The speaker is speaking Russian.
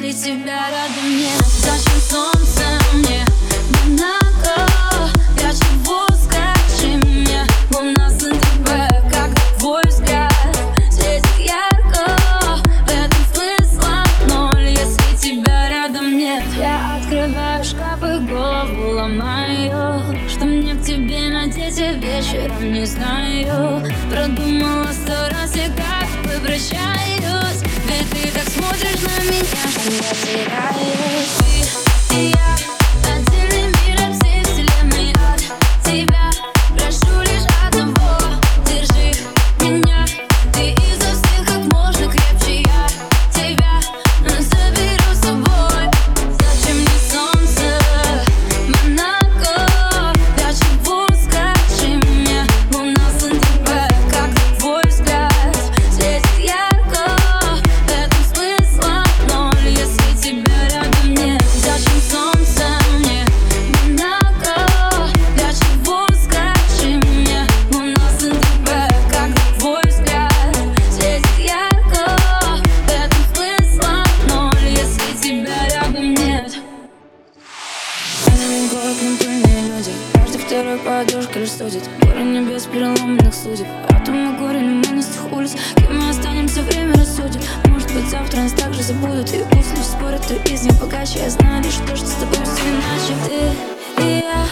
Если тебя рядом нет Зачем солнце мне? Одинаково Я живу, скажи мне У нас на ТВ, как твой взгляд. Здесь ярко, в этом смысла ноль. Если тебя рядом нет Я открываю шкафы, голову ломаю. Что мне к тебе надеть, я вечером не знаю. Продумала сто раз, я как попрощаюсь ты так смотришь на меня, что я теряюсь Второй подушка лишь судит. Горы небес переломанных судеб. Атомы горе, но мы не с тех улиц. Кем мы останемся, время рассудит. Может быть завтра нас также забудут. И пусть лишь спорят, кто из них богаче Я знаю лишь то, что с тобой все иначе. Ты и я